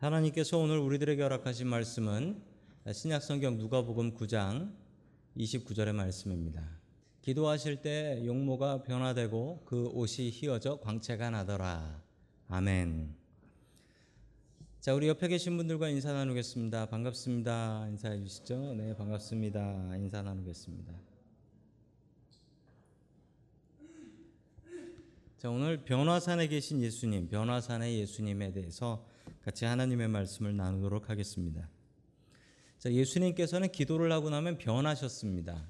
하나님께서 오늘 우리들에게 허락하신 말씀은 신약성경 누가복음 9장 29절의 말씀입니다. 기도하실 때 용모가 변화되고 그 옷이 휘어져 광채가 나더라. 아멘. 자, 우리 옆에 계신 분들과 인사 나누겠습니다. 반갑습니다. 인사해 주시죠. 네, 반갑습니다. 인사 나누겠습니다. 자, 오늘 변화산에 계신 예수님, 변화산의 예수님에 대해서 같이 하나님의 말씀을 나누도록 하겠습니다. 자, 예수님께서는 기도를 하고 나면 변하셨습니다.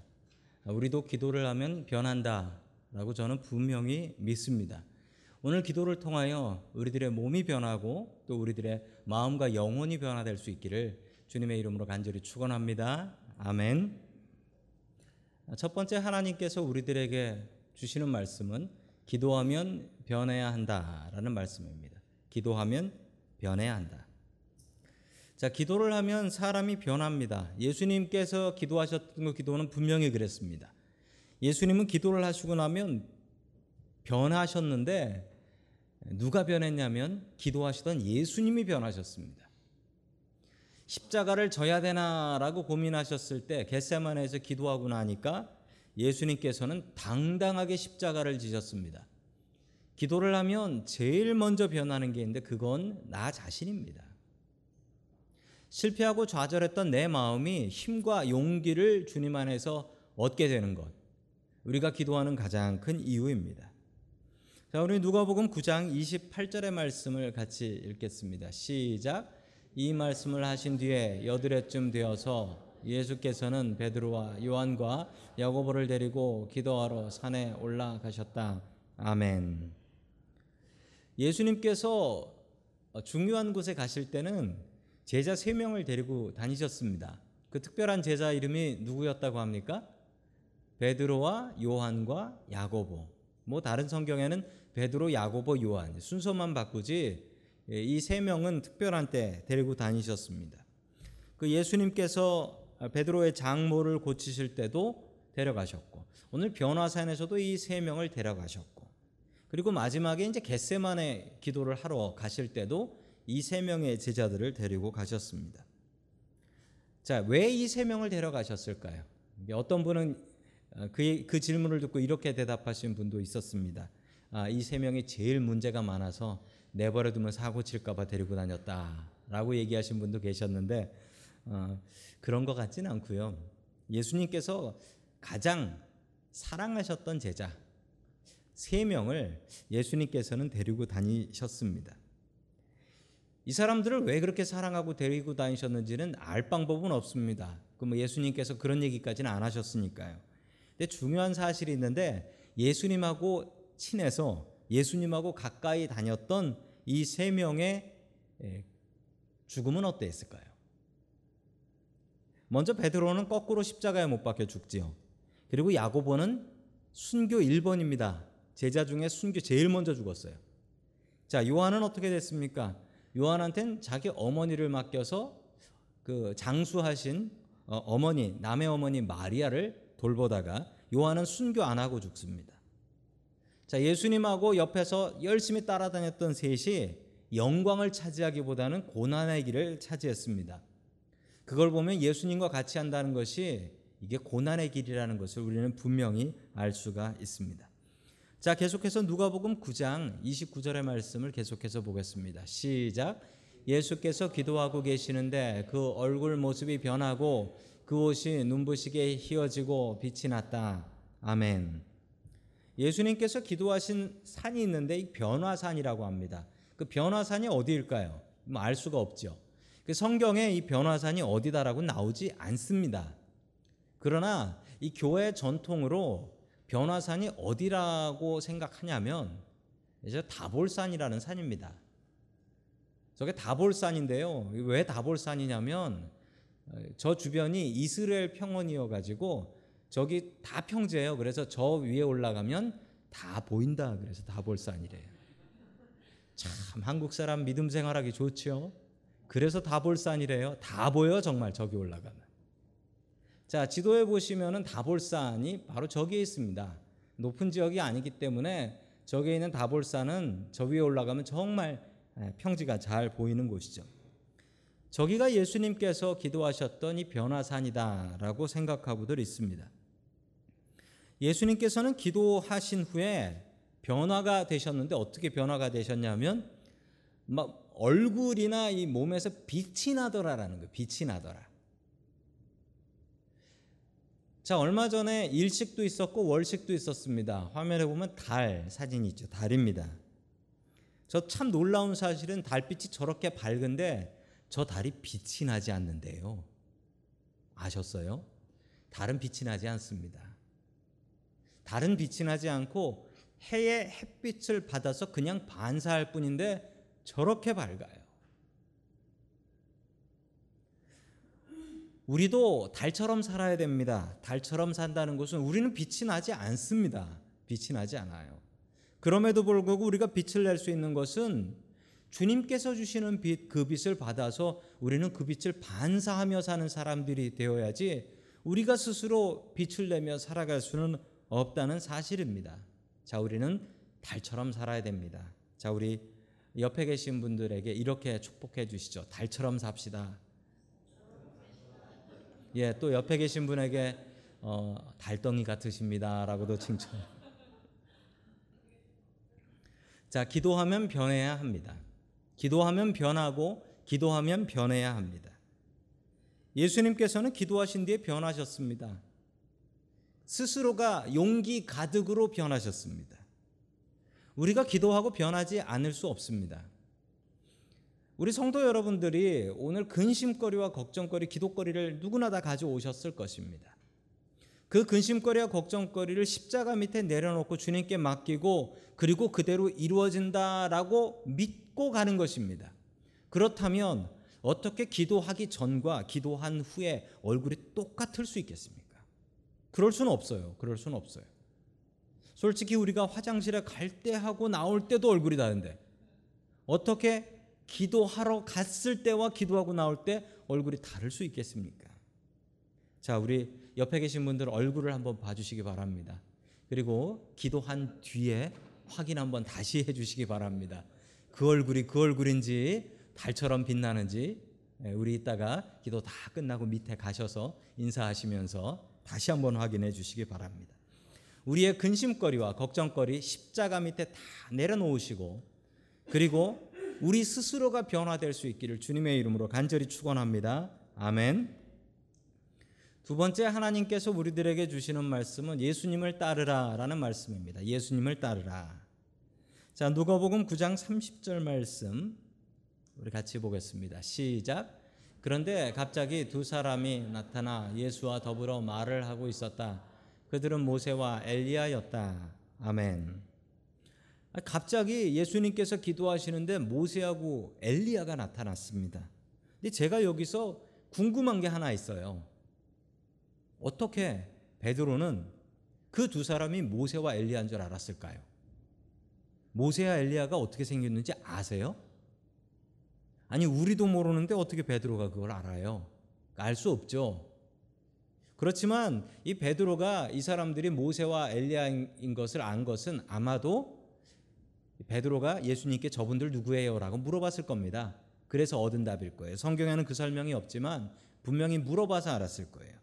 우리도 기도를 하면 변한다라고 저는 분명히 믿습니다. 오늘 기도를 통하여 우리들의 몸이 변하고 또 우리들의 마음과 영혼이 변화될 수 있기를 주님의 이름으로 간절히 축원합니다. 아멘. 첫 번째 하나님께서 우리들에게 주시는 말씀은 기도하면 변해야 한다라는 말씀입니다. 기도하면 변해야 한다. 자, 기도를 하면 사람이 변합니다. 예수님께서 기도하셨던 그 기도는 분명히 그랬습니다. 예수님은 기도를 하시고 나면 변하셨는데 누가 변했냐면 기도하시던 예수님이 변하셨습니다. 십자가를 져야 되나라고 고민하셨을 때 겟세마네에서 기도하고 나니까 예수님께서는 당당하게 십자가를 지셨습니다. 기도를 하면 제일 먼저 변하는 게 있는데 그건 나 자신입니다. 실패하고 좌절했던 내 마음이 힘과 용기를 주님 안에서 얻게 되는 것. 우리가 기도하는 가장 큰 이유입니다. 자, 우리 누가복음 9장 28절의 말씀을 같이 읽겠습니다. 시작. 이 말씀을 하신 뒤에 여드레쯤 되어서 예수께서는 베드로와 요한과 야고보를 데리고 기도하러 산에 올라가셨다. 아멘. 예수님께서 중요한 곳에 가실 때는 제자 세 명을 데리고 다니셨습니다. 그 특별한 제자 이름이 누구였다고 합니까? 베드로와 요한과 야고보. 뭐 다른 성경에는 베드로, 야고보, 요한 순서만 바꾸지 이 세 명은 특별한 때 데리고 다니셨습니다. 그 예수님께서 베드로의 장모를 고치실 때도 데려가셨고 오늘 변화산에서도 이 세 명을 데려가셨고 그리고 마지막에 이제 겟세만의 기도를 하러 가실 때도 이 세 명의 제자들을 데리고 가셨습니다. 자, 왜 이 세 명을 데려가셨을까요? 어떤 분은 그, 그 질문을 듣고 이렇게 대답하신 분도 있었습니다. 아, 이 세 명이 제일 문제가 많아서 내버려 두면 사고 칠까봐 데리고 다녔다라고 얘기하신 분도 계셨는데 어, 그런 것 같지는 않고요. 예수님께서 가장 사랑하셨던 제자 세 명을 예수님께서는 데리고 다니셨습니다. 이 사람들을 왜 그렇게 사랑하고 데리고 다니셨는지는 알 방법은 없습니다. 그뭐 예수님께서 그런 얘기까지는 안 하셨으니까요. 근데 중요한 사실이 있는데 예수님하고 친해서 예수님하고 가까이 다녔던 이 세 명의 죽음은 어땠을까요? 먼저 베드로는 거꾸로 십자가에 못 박혀 죽지요. 그리고 야고보는 순교 1번입니다. 제자 중에 순교 제일 먼저 죽었어요. 자, 요한은 어떻게 됐습니까? 요한한테는 자기 어머니를 맡겨서 그 장수하신 어머니, 남의 어머니 마리아를 돌보다가 요한은 순교 안 하고 죽습니다. 자, 예수님하고 옆에서 열심히 따라다녔던 셋이 영광을 차지하기보다는 고난의 길을 차지했습니다. 그걸 보면 예수님과 같이 한다는 것이 이게 고난의 길이라는 것을 우리는 분명히 알 수가 있습니다. 자, 계속해서 누가복음 9장 29절의 말씀을 계속해서 보겠습니다. 시작. 예수께서 기도하고 계시는데 그 얼굴 모습이 변하고 그 옷이 눈부시게 휘어지고 빛이 났다. 아멘. 예수님께서 기도하신 산이 있는데 이 변화산이라고 합니다. 그 변화산이 어디일까요? 뭐 알 수가 없죠. 그 성경에 이 변화산이 어디다라고 나오지 않습니다. 그러나 이 교회 전통으로 변화산이 어디라고 생각하냐면 이제 다볼산이라는 산입니다. 저게 다볼산인데요. 왜 다볼산이냐면 저 주변이 이스라엘 평원이어 가지고 저기 다 평지예요. 그래서 저 위에 올라가면 다 보인다. 그래서 다볼산이래요. 참 한국 사람 믿음 생활하기 좋죠. 그래서 다볼산이래요. 다 보여 정말 저기 올라가면. 자 지도에 보시면은 다볼산이 바로 저기에 있습니다. 높은 지역이 아니기 때문에 저기에 있는 다볼산은 저 위에 올라가면 정말 평지가 잘 보이는 곳이죠. 저기가 예수님께서 기도하셨던 이 변화산이다라고 생각하고들 있습니다. 예수님께서는 기도하신 후에 변화가 되셨는데 어떻게 변화가 되셨냐면 막 얼굴이나 이 몸에서 빛이 나더라라는 거예요. 빛이 나더라. 자, 얼마 전에 일식도 있었고 월식도 있었습니다. 화면에 보면 달 사진이 있죠. 달입니다. 저 참 놀라운 사실은 달빛이 저렇게 밝은데 저 달이 빛이 나지 않는데요. 아셨어요? 달은 빛이 나지 않습니다. 달은 빛이 나지 않고 해의 햇빛을 받아서 그냥 반사할 뿐인데 저렇게 밝아요. 우리도 달처럼 살아야 됩니다. 달처럼 산다는 것은 우리는 빛이 나지 않습니다. 빛이 나지 않아요. 그럼에도 불구하고 우리가 빛을 낼 수 있는 것은 주님께서 주시는 빛, 그 빛을 받아서 우리는 그 빛을 반사하며 사는 사람들이 되어야지 우리가 스스로 빛을 내며 살아갈 수는 없다는 사실입니다. 자, 우리는 달처럼 살아야 됩니다. 자, 우리 옆에 계신 분들에게 이렇게 축복해 주시죠. 달처럼 삽시다. 예, 또 옆에 계신 분에게 어, 달덩이 같으십니다라고도 칭찬. 자, 기도하면 변해야 합니다. 기도하면 변하고 기도하면 변해야 합니다. 예수님께서는 기도하신 뒤에 변하셨습니다. 스스로가 용기 가득으로 변하셨습니다. 우리가 기도하고 변하지 않을 수 없습니다. 우리 성도 여러분들이 오늘 근심거리와 걱정거리, 기도거리를 누구나 다 가져오셨을 것입니다. 그 근심거리와 걱정거리를 십자가 밑에 내려놓고 주님께 맡기고 그리고 그대로 이루어진다라고 믿고 가는 것입니다. 그렇다면 어떻게 기도하기 전과 기도한 후에 얼굴이 똑같을 수 있겠습니까? 그럴 수는 없어요. 그럴 수는 없어요. 솔직히 우리가 화장실에 갈 때 하고 나올 때도 얼굴이 다른데 어떻게 기도하러 갔을 때와 기도하고 나올 때 얼굴이 다를 수 있겠습니까? 자, 우리 옆에 계신 분들 얼굴을 한번 봐주시기 바랍니다. 그리고 기도한 뒤에 확인 한번 다시 해주시기 바랍니다. 그 얼굴이 그 얼굴인지 달처럼 빛나는지 예, 우리 이따가 기도 다 끝나고 밑에 가셔서 인사하시면서 다시 한번 확인해 주시기 바랍니다. 우리의 근심거리와 걱정거리 십자가 밑에 다 내려놓으시고 그리고 우리 스스로가 변화될 수 있기를 주님의 이름으로 간절히 축원합니다. 아멘. 두 번째 하나님께서 우리들에게 주시는 말씀은 예수님을 따르라라는 말씀입니다. 예수님을 따르라. 자, 누가복음 9장 30절 말씀 우리 같이 보겠습니다. 시작. 그런데 갑자기 두 사람이 나타나 예수와 더불어 말을 하고 있었다. 그들은 모세와 엘리야였다. 아멘. 갑자기 예수님께서 기도하시는데 모세하고 엘리야가 나타났습니다. 근데 제가 여기서 궁금한 게 하나 있어요. 어떻게 베드로는 그 두 사람이 모세와 엘리야인 줄 알았을까요? 모세와 엘리야가 어떻게 생겼는지 아세요? 아니 우리도 모르는데 어떻게 베드로가 그걸 알아요? 알 수 없죠. 그렇지만 이 베드로가 이 사람들이 모세와 엘리야인 것을 안 것은 아마도 베드로가 예수님께 저분들 누구예요라고 물어봤을 겁니다. 그래서 얻은 답일 거예요. 성경에는 그 설명이 없지만 분명히 물어봐서 알았을 거예요.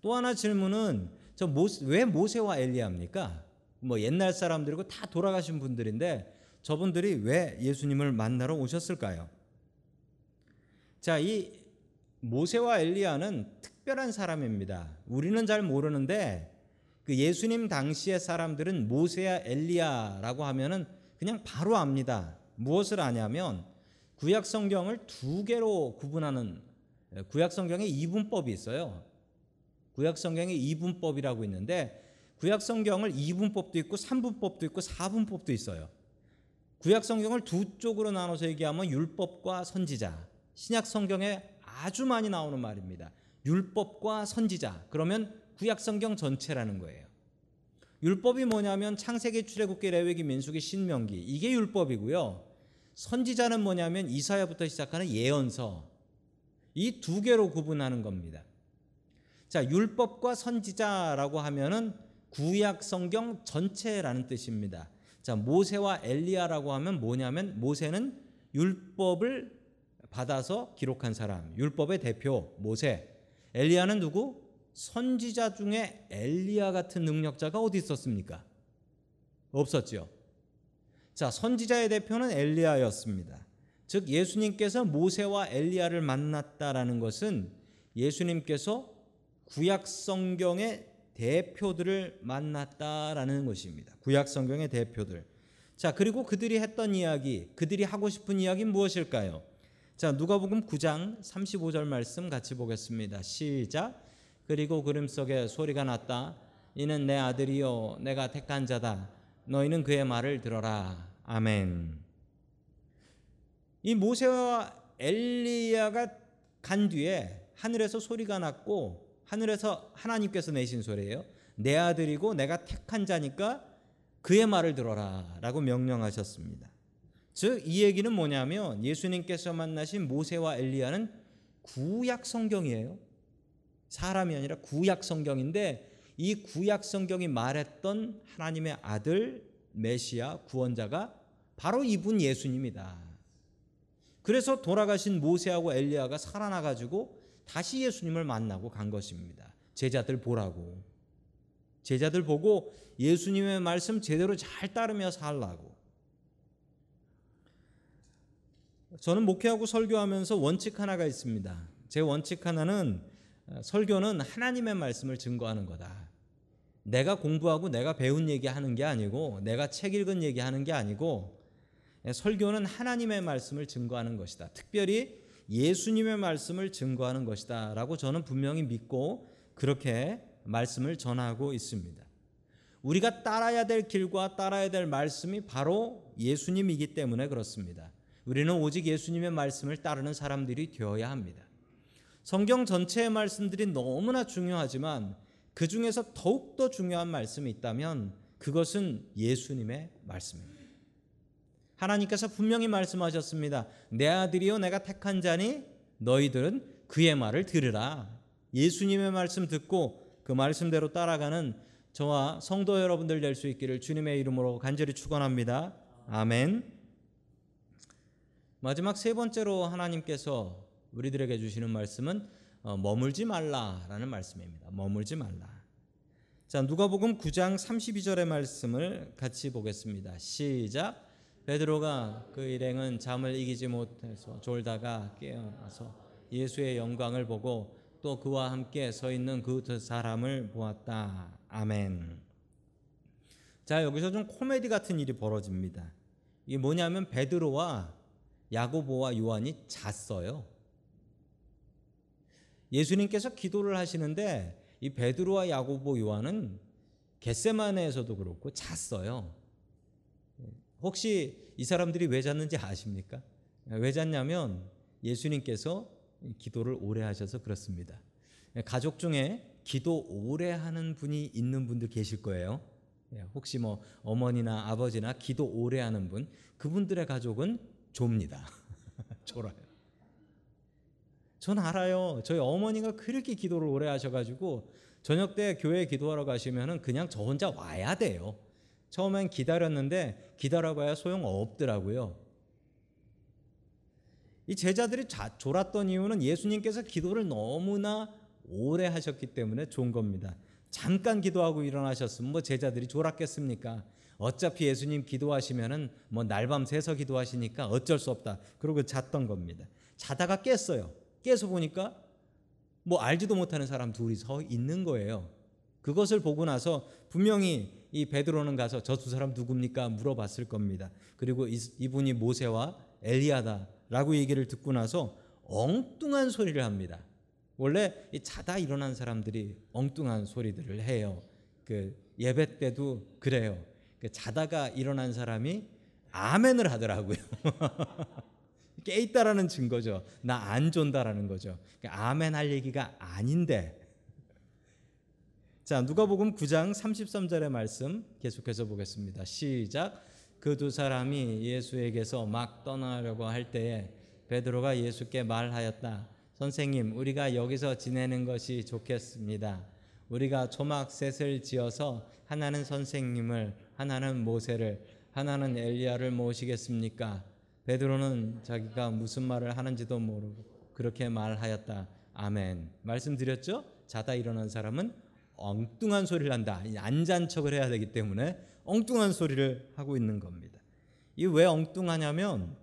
또 하나 질문은 저왜 모세와 엘리야입니까? 뭐 옛날 사람들이고 다 돌아가신 분들인데 저분들이 왜 예수님을 만나러 오셨을까요? 자, 이 모세와 엘리야는 특별한 사람입니다. 우리는 잘 모르는데 그 예수님 당시의 사람들은 모세야 엘리야라고 하면은 그냥 바로 압니다. 무엇을 아냐면 구약 성경을 두 개로 구분하는 구약 성경에 이분법이 있어요. 구약 성경에 이분법이라고 있는데 구약 성경을 이분법도 있고 삼분법도 있고 사분법도 있어요. 구약 성경을 두 쪽으로 나눠서 얘기하면 율법과 선지자. 신약 성경에 아주 많이 나오는 말입니다. 율법과 선지자. 그러면 구약 성경 전체라는 거예요. 율법이 뭐냐면 창세기, 출애굽기, 레위기, 민수기, 신명기 이게 율법이고요. 선지자는 뭐냐면 이사야부터 시작하는 예언서 이 두 개로 구분하는 겁니다. 자, 율법과 선지자라고 하면은 구약 성경 전체라는 뜻입니다. 자, 모세와 엘리야라고 하면 뭐냐면 모세는 율법을 받아서 기록한 사람, 율법의 대표 모세. 엘리야는 누구? 선지자 중에 엘리야 같은 능력자가 어디 있었습니까? 없었죠. 자, 선지자의 대표는 엘리야였습니다. 즉 예수님께서 모세와 엘리야를 만났다라는 것은 예수님께서 구약 성경의 대표들을 만났다라는 것입니다. 구약 성경의 대표들. 자, 그리고 그들이 했던 이야기, 그들이 하고 싶은 이야기는 무엇일까요? 자, 누가복음 9장 35절 말씀 같이 보겠습니다. 시작. 그리고 그림 속에 소리가 났다. 이는 내 아들이요 내가 택한 자다. 너희는 그의 말을 들어라. 아멘. 이 모세와 엘리야가 간 뒤에 하늘에서 소리가 났고 하늘에서 하나님께서 내신 소리예요. 내 아들이고 내가 택한 자니까 그의 말을 들어라라고 명령하셨습니다. 즉 이 얘기는 뭐냐면 예수님께서 만나신 모세와 엘리야는 구약 성경이에요. 사람이 아니라 구약 성경인데 이 구약 성경이 말했던 하나님의 아들 메시아 구원자가 바로 이분 예수님이다. 그래서 돌아가신 모세하고 엘리야가 살아나 가지고 다시 예수님을 만나고 간 것입니다. 제자들 보라고. 제자들 보고 예수님의 말씀 제대로 잘 따르며 살라고. 저는 목회하고 설교하면서 원칙 하나가 있습니다. 제 원칙 하나는 설교는 하나님의 말씀을 증거하는 거다. 내가 공부하고 내가 배운 얘기 하는 게 아니고 내가 책 읽은 얘기 하는 게 아니고 설교는 하나님의 말씀을 증거하는 것이다. 특별히 예수님의 말씀을 증거하는 것이다. 라고 저는 분명히 믿고 그렇게 말씀을 전하고 있습니다. 우리가 따라야 될 길과 따라야 될 말씀이 바로 예수님이기 때문에 그렇습니다. 우리는 오직 예수님의 말씀을 따르는 사람들이 되어야 합니다. 성경 전체의 말씀들이 너무나 중요하지만 그 중에서 더욱더 중요한 말씀이 있다면 그것은 예수님의 말씀입니다. 하나님께서 분명히 말씀하셨습니다. 내 아들이요 내가 택한 자니 너희들은 그의 말을 들으라. 예수님의 말씀 듣고 그 말씀대로 따라가는 저와 성도 여러분들 될 수 있기를 주님의 이름으로 간절히 축원합니다. 아멘. 마지막 세 번째로 하나님께서 우리들에게 주시는 말씀은 어, 머물지 말라라는 말씀입니다. 머물지 말라. 자, 누가복음 9장 32절의 말씀을 같이 보겠습니다. 시작. 베드로가 그 일행은 잠을 이기지 못해서 졸다가 깨어나서 예수의 영광을 보고 또 그와 함께 서 있는 그 사람을 보았다. 아멘. 자, 여기서 좀 코미디 같은 일이 벌어집니다. 이게 뭐냐면 베드로와 야고보와 요한이 잤어요. 예수님께서 기도를 하시는데 이 베드로와 야고보 요한은 겟세마네에서도 그렇고 잤어요. 혹시 이 사람들이 왜 잤는지 아십니까? 왜 잤냐면 예수님께서 기도를 오래 하셔서 그렇습니다. 가족 중에 기도 오래 하는 분이 있는 분들 계실 거예요. 예, 혹시 뭐 어머니나 아버지나 기도 오래 하는 분, 그분들의 가족은 좁니다. 졸아요. 전 알아요. 저희 어머니가 그렇게 기도를 오래 하셔가지고 저녁 때 교회 기도하러 가시면은 그냥 저 혼자 와야 돼요. 처음엔 기다렸는데 기다려봐야 소용 없더라고요. 이 제자들이 졸았던 이유는 예수님께서 기도를 너무나 오래 하셨기 때문에 좋은 겁니다. 잠깐 기도하고 일어나셨으면 뭐 제자들이 졸았겠습니까? 어차피 예수님 기도하시면은 뭐 날밤 새서 기도하시니까 어쩔 수 없다. 그러고 잤던 겁니다. 자다가 깼어요. 깨서 보니까 뭐 알지도 못하는 사람 둘이 서 있는 거예요. 그것을 보고 나서 분명히 이 베드로는 가서 저 두 사람 누굽니까 물어봤을 겁니다. 그리고 이분이 모세와 엘리야다라고 얘기를 듣고 나서 엉뚱한 소리를 합니다. 원래 자다 일어난 사람들이 엉뚱한 소리들을 해요. 그 예배 때도 그래요. 그 자다가 일어난 사람이 아멘을 하더라고요. 깨 있다라는 증거죠. 나 안 존다라는 거죠. 그러니까 아멘 할 얘기가 아닌데. 자, 누가복음 9장 33절의 말씀 계속해서 보겠습니다. 시작. 그 두 사람이 예수에게서 막 떠나려고 할 때에 베드로가 예수께 말하였다. 선생님, 우리가 여기서 지내는 것이 좋겠습니다. 우리가 초막 셋을 지어서 하나는 선생님을, 하나는 모세를, 하나는 엘리야를 모시겠습니까? 베드로는 자기가 무슨 말을 하는지도 모르고 그렇게 말하였다. 아멘. 말씀드렸죠? 자다 일어난 사람은 엉뚱한 소리를 한다. 안 잔 척을 해야 되기 때문에 엉뚱한 소리를 하고 있는 겁니다. 이 왜 엉뚱하냐면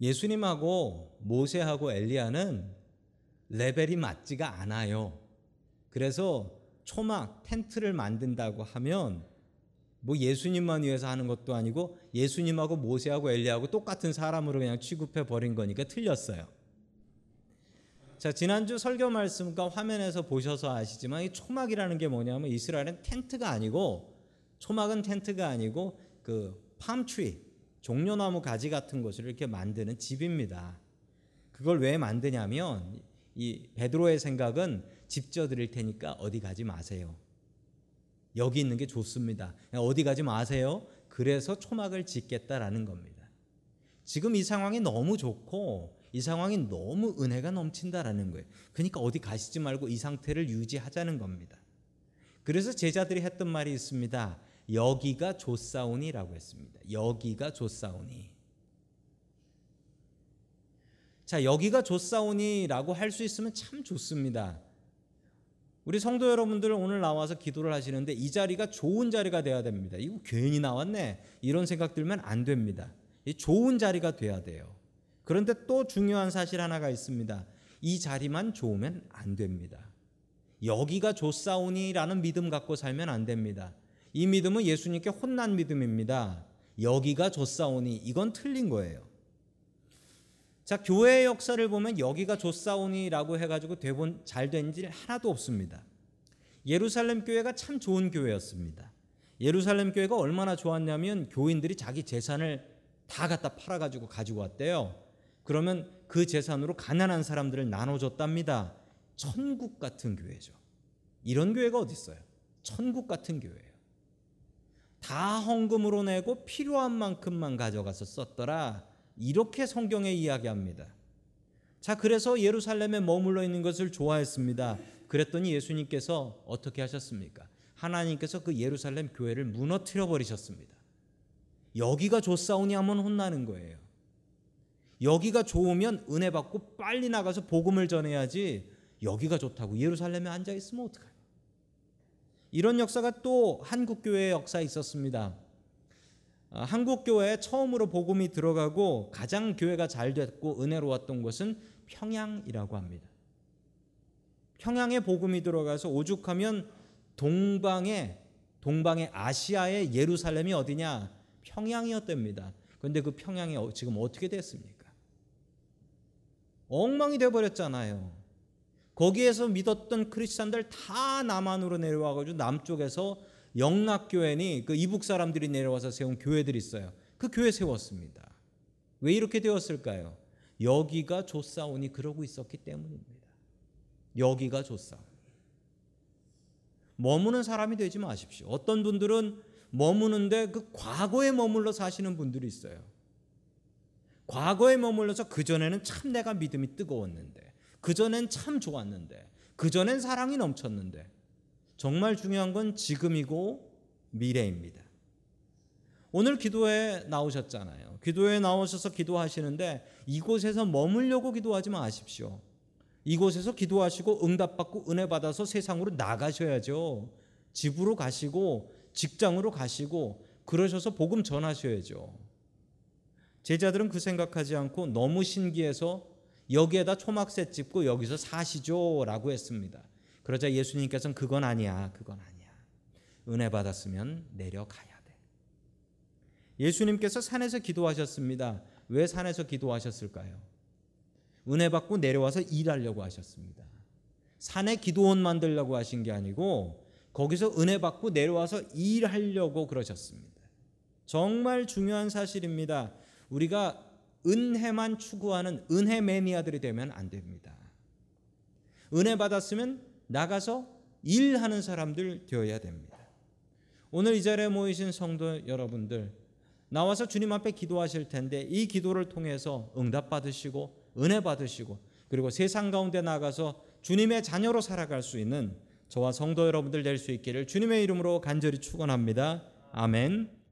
예수님하고 모세하고 엘리야는 레벨이 맞지가 않아요. 그래서 초막 텐트를 만든다고 하면 뭐 예수님만 위해서 하는 것도 아니고 예수님하고 모세하고 엘리하고 똑같은 사람으로 그냥 취급해 버린 거니까 틀렸어요. 자, 지난주 설교 말씀과 화면에서 보셔서 아시지만 이 초막이라는 게 뭐냐면 이스라엘은 텐트가 아니고 초막은 텐트가 아니고 그 팜트리 종려나무 가지 같은 것을 이렇게 만드는 집입니다. 그걸 왜 만드냐면 이 베드로의 생각은 집 져드릴 테니까 어디 가지 마세요. 여기 있는 게 좋습니다. 어디 가지 마세요. 그래서 초막을 짓겠다라는 겁니다. 지금 이 상황이 너무 좋고 이 상황이 너무 은혜가 넘친다라는 거예요. 그러니까 어디 가시지 말고 이 상태를 유지하자는 겁니다. 그래서 제자들이 했던 말이 있습니다. 여기가 좋사오니라고 했습니다. 여기가 좋사오니. 자, 여기가 좋사오니라고 할 수 있으면 참 좋습니다. 우리 성도 여러분들 오늘 나와서 기도를 하시는데 이 자리가 좋은 자리가 돼야 됩니다. 이거 괜히 나왔네. 이런 생각 들면 안 됩니다. 이 좋은 자리가 돼야 돼요. 그런데 또 중요한 사실 하나가 있습니다. 이 자리만 좋으면 안 됩니다. 여기가 좋사오니라는 믿음 갖고 살면 안 됩니다. 이 믿음은 예수님께 혼난 믿음입니다. 여기가 좋사오니 이건 틀린 거예요. 자, 교회의 역사를 보면 여기가 좋사오니라고 해가지고 대본 잘 된 일 하나도 없습니다. 예루살렘 교회가 참 좋은 교회였습니다. 예루살렘 교회가 얼마나 좋았냐면 교인들이 자기 재산을 다 갖다 팔아가지고 가지고 왔대요. 그러면 그 재산으로 가난한 사람들을 나눠줬답니다. 천국 같은 교회죠. 이런 교회가 어디 있어요? 천국 같은 교회예요. 다 헌금으로 내고 필요한 만큼만 가져가서 썼더라. 이렇게 성경에 이야기합니다. 자, 그래서 예루살렘에 머물러 있는 것을 좋아했습니다. 그랬더니 예수님께서 어떻게 하셨습니까? 하나님께서 그 예루살렘 교회를 무너뜨려 버리셨습니다. 여기가 좋사오니 하면 혼나는 거예요. 여기가 좋으면 은혜 받고 빨리 나가서 복음을 전해야지 여기가 좋다고 예루살렘에 앉아 있으면 어떡해요? 이런 역사가 또 한국 교회의 역사에 있었습니다. 아, 한국 교회에 처음으로 복음이 들어가고 가장 교회가 잘 됐고 은혜로웠던 곳은 평양이라고 합니다. 평양에 복음이 들어가서 오죽하면 동방의 동방의 아시아의 예루살렘이 어디냐? 평양이었답니다. 그런데 그 평양이 어, 지금 어떻게 됐습니까? 엉망이 돼 버렸잖아요. 거기에서 믿었던 크리스천들 다 남한으로 내려와 가지고 남쪽에서 영락교회니 그 이북 사람들이 내려와서 세운 교회들이 있어요. 그 교회 세웠습니다. 왜 이렇게 되었을까요? 여기가 조사오니 그러고 있었기 때문입니다. 여기가 조사오니. 머무는 사람이 되지 마십시오. 어떤 분들은 머무는데 그 과거에 머물러 사시는 분들이 있어요. 과거에 머물러서 그전에는 참 내가 믿음이 뜨거웠는데, 그전엔 참 좋았는데, 그전엔 사랑이 넘쳤는데, 정말 중요한 건 지금이고 미래입니다. 오늘 기도에 나오셨잖아요. 기도에 나오셔서 기도하시는데 이곳에서 머물려고 기도하지 마십시오. 이곳에서 기도하시고 응답받고 은혜 받아서 세상으로 나가셔야죠. 집으로 가시고 직장으로 가시고 그러셔서 복음 전하셔야죠. 제자들은 그 생각하지 않고 너무 신기해서 여기에다 초막새 찝고 여기서 사시죠라고 했습니다. 그러자 예수님께서는 그건 아니야. 그건 아니야. 은혜 받았으면 내려가야 돼. 예수님께서 산에서 기도하셨습니다. 왜 산에서 기도하셨을까요? 은혜 받고 내려와서 일하려고 하셨습니다. 산에 기도원 만들려고 하신 게 아니고 거기서 은혜 받고 내려와서 일하려고 그러셨습니다. 정말 중요한 사실입니다. 우리가 은혜만 추구하는 은혜 매니아들이 되면 안 됩니다. 은혜 받았으면 나가서 일하는 사람들 되어야 됩니다. 오늘 이 자리에 모이신 성도 여러분들 나와서 주님 앞에 기도하실 텐데 이 기도를 통해서 응답 받으시고 은혜 받으시고 그리고 세상 가운데 나가서 주님의 자녀로 살아갈 수 있는 저와 성도 여러분들 될 수 있기를 주님의 이름으로 간절히 축원합니다. 아멘.